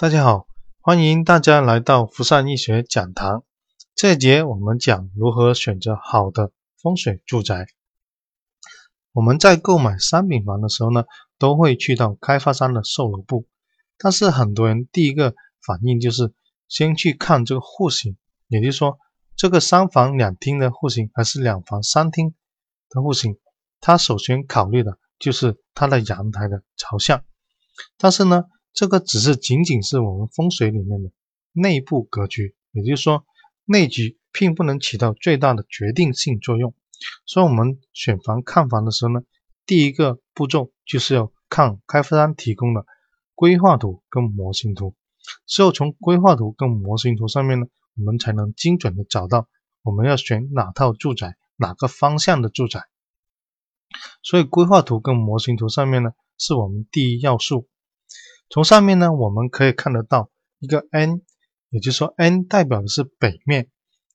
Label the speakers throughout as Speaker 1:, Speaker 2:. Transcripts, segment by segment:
Speaker 1: 大家好，欢迎大家来到福善易学讲堂。这节我们讲如何选择好的风水住宅。我们在购买商品房的时候呢，都会去到开发商的售楼部，但是很多人第一个反应就是先去看这个户型，也就是说这个三房两厅的户型还是两房三厅的户型，他首先考虑的就是它的阳台的朝向，但是呢。这个只是仅仅是我们风水里面的内部格局，也就是说内局并不能起到最大的决定性作用。所以，我们选房看房的时候呢，第一个步骤就是要看开发商提供的规划图跟模型图。只有从规划图跟模型图上面呢，我们才能精准的找到我们要选哪套住宅，哪个方向的住宅。所以，规划图跟模型图上面呢，是我们第一要素。从上面呢，我们可以看得到一个 N，也就是说 N 代表的是北面，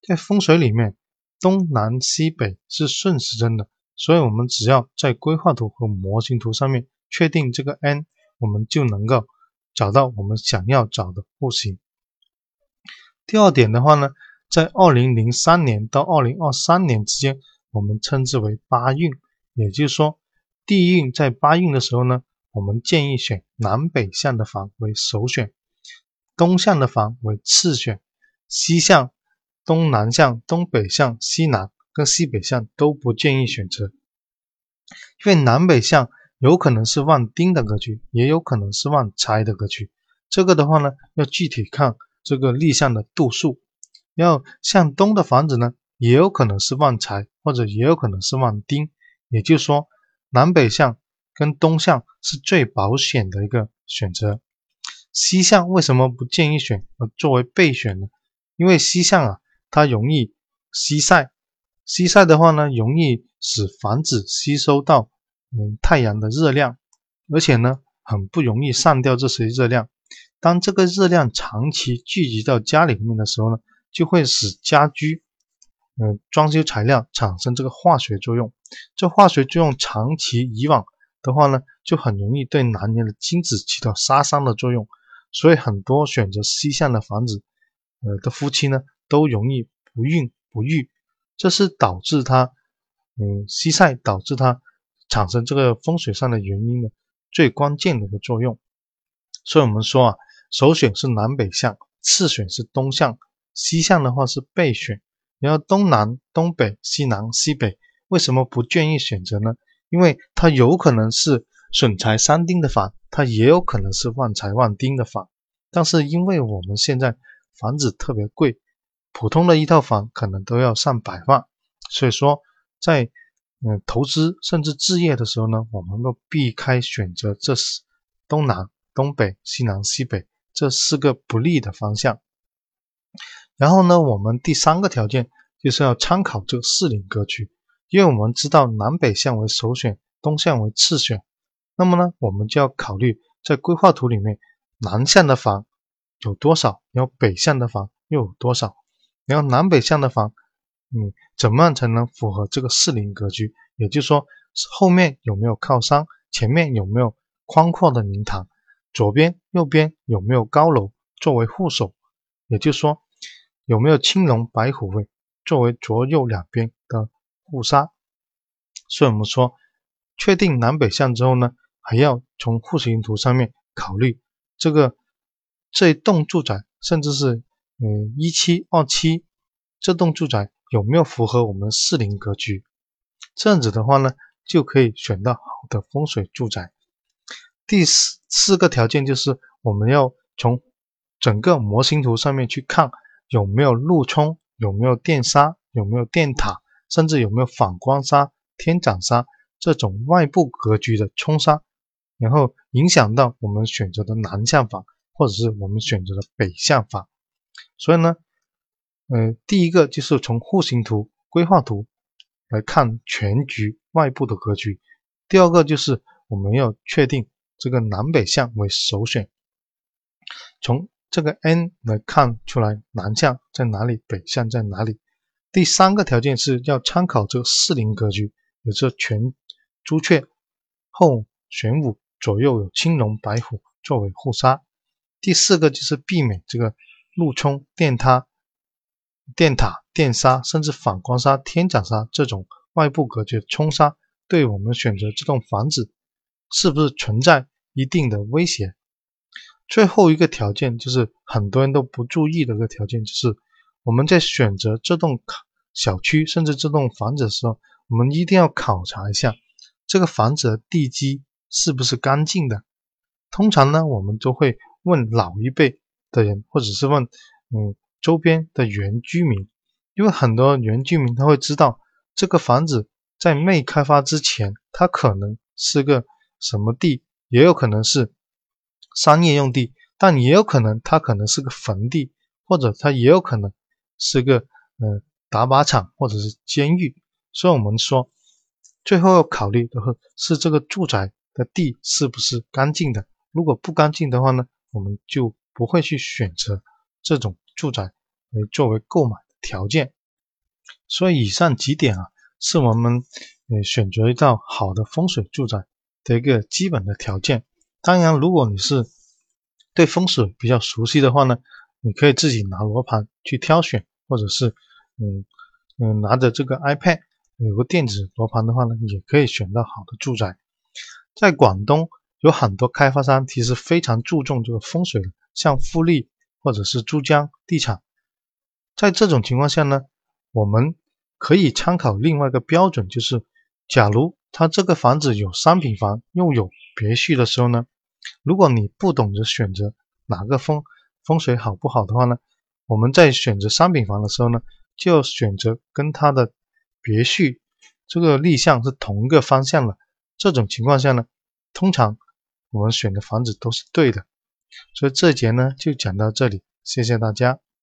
Speaker 1: 在风水里面，东南西北是顺时针的，所以我们只要在规划图和模型图上面确定这个 N，我们就能够找到我们想要找的户型。第二点的话呢，在二零零三年到二零二三年之间，我们称之为八运，也就是说地运在八运的时候呢。我们建议选南北向的房为首选，东向的房为次选，西向、东南向、东北向、西南跟西北向都不建议选择，因为南北向有可能是旺丁的格局，也有可能是旺财的格局。这个的话呢，要具体看这个立向的度数。要向东的房子呢，也有可能是旺财，或者也有可能是旺丁。也就是说，南北向。跟东向是最保险的一个选择，西向为什么不建议选而作为备选呢？因为西向啊，它容易西晒，西晒的话呢，容易使房子吸收到嗯太阳的热量，而且呢，很不容易散掉这些热量。当这个热量长期聚集到家里面的时候呢，就会使家居嗯装修材料产生这个化学作用，这化学作用长期以往。的话呢，就很容易对男人的精子起到杀伤的作用，所以很多选择西向的房子，呃的夫妻呢，都容易不孕不育，这是导致他，嗯西晒导致他产生这个风水上的原因的最关键的一个作用。所以我们说啊，首选是南北向，次选是东向，西向的话是备选。然后东南、东北、西南、西北，为什么不建议选择呢？因为它有可能是损财三丁的房，它也有可能是旺财旺丁的房。但是因为我们现在房子特别贵，普通的一套房可能都要上百万，所以说在嗯投资甚至置业的时候呢，我们要避开选择这四东南、东北、西南、西北这四个不利的方向。然后呢，我们第三个条件就是要参考这四邻格局。因为我们知道南北向为首选，东向为次选，那么呢，我们就要考虑在规划图里面南向的房有多少，然后北向的房又有多少，然后南北向的房，嗯，怎么样才能符合这个四邻格局？也就是说，后面有没有靠山，前面有没有宽阔的明堂，左边、右边有没有高楼作为护手？也就是说，有没有青龙白虎位作为左右两边的？护杀，所以我们说，确定南北向之后呢，还要从户型图上面考虑这个这一栋住宅，甚至是嗯一期二期这栋住宅有没有符合我们四邻格局，这样子的话呢，就可以选到好的风水住宅。第四四个条件就是我们要从整个模型图上面去看有没有路冲，有没有电沙，有没有电塔。甚至有没有反光沙、天斩沙这种外部格局的冲沙，然后影响到我们选择的南向房，或者是我们选择的北向房。所以呢，呃，第一个就是从户型图、规划图来看全局外部的格局；第二个就是我们要确定这个南北向为首选，从这个 N 来看出来南向在哪里，北向在哪里。第三个条件是要参考这个四邻格局，有这全朱雀后玄武，左右有青龙白虎作为护杀。第四个就是避免这个路冲、电塌、电塔、电杀，甚至反光杀、天斩杀这种外部隔绝冲杀，对我们选择这栋房子是不是存在一定的威胁？最后一个条件就是很多人都不注意的一个条件，就是我们在选择这栋小区甚至这栋房子的时候，我们一定要考察一下这个房子的地基是不是干净的。通常呢，我们都会问老一辈的人，或者是问嗯周边的原居民，因为很多原居民他会知道这个房子在没开发之前，它可能是个什么地，也有可能是。商业用地，但也有可能它可能是个坟地，或者它也有可能是个呃打靶场或者是监狱。所以我们说，最后要考虑的是这个住宅的地是不是干净的。如果不干净的话呢，我们就不会去选择这种住宅来作为购买的条件。所以以上几点啊，是我们呃选择一套好的风水住宅的一个基本的条件。当然，如果你是对风水比较熟悉的话呢，你可以自己拿罗盘去挑选，或者是嗯嗯拿着这个 iPad 有个电子罗盘的话呢，也可以选到好的住宅。在广东有很多开发商其实非常注重这个风水，像富力或者是珠江地产。在这种情况下呢，我们可以参考另外一个标准，就是假如他这个房子有商品房又有别墅的时候呢。如果你不懂得选择哪个风风水好不好的话呢，我们在选择商品房的时候呢，就要选择跟它的别墅这个立项是同一个方向的。这种情况下呢，通常我们选的房子都是对的。所以这节呢就讲到这里，谢谢大家。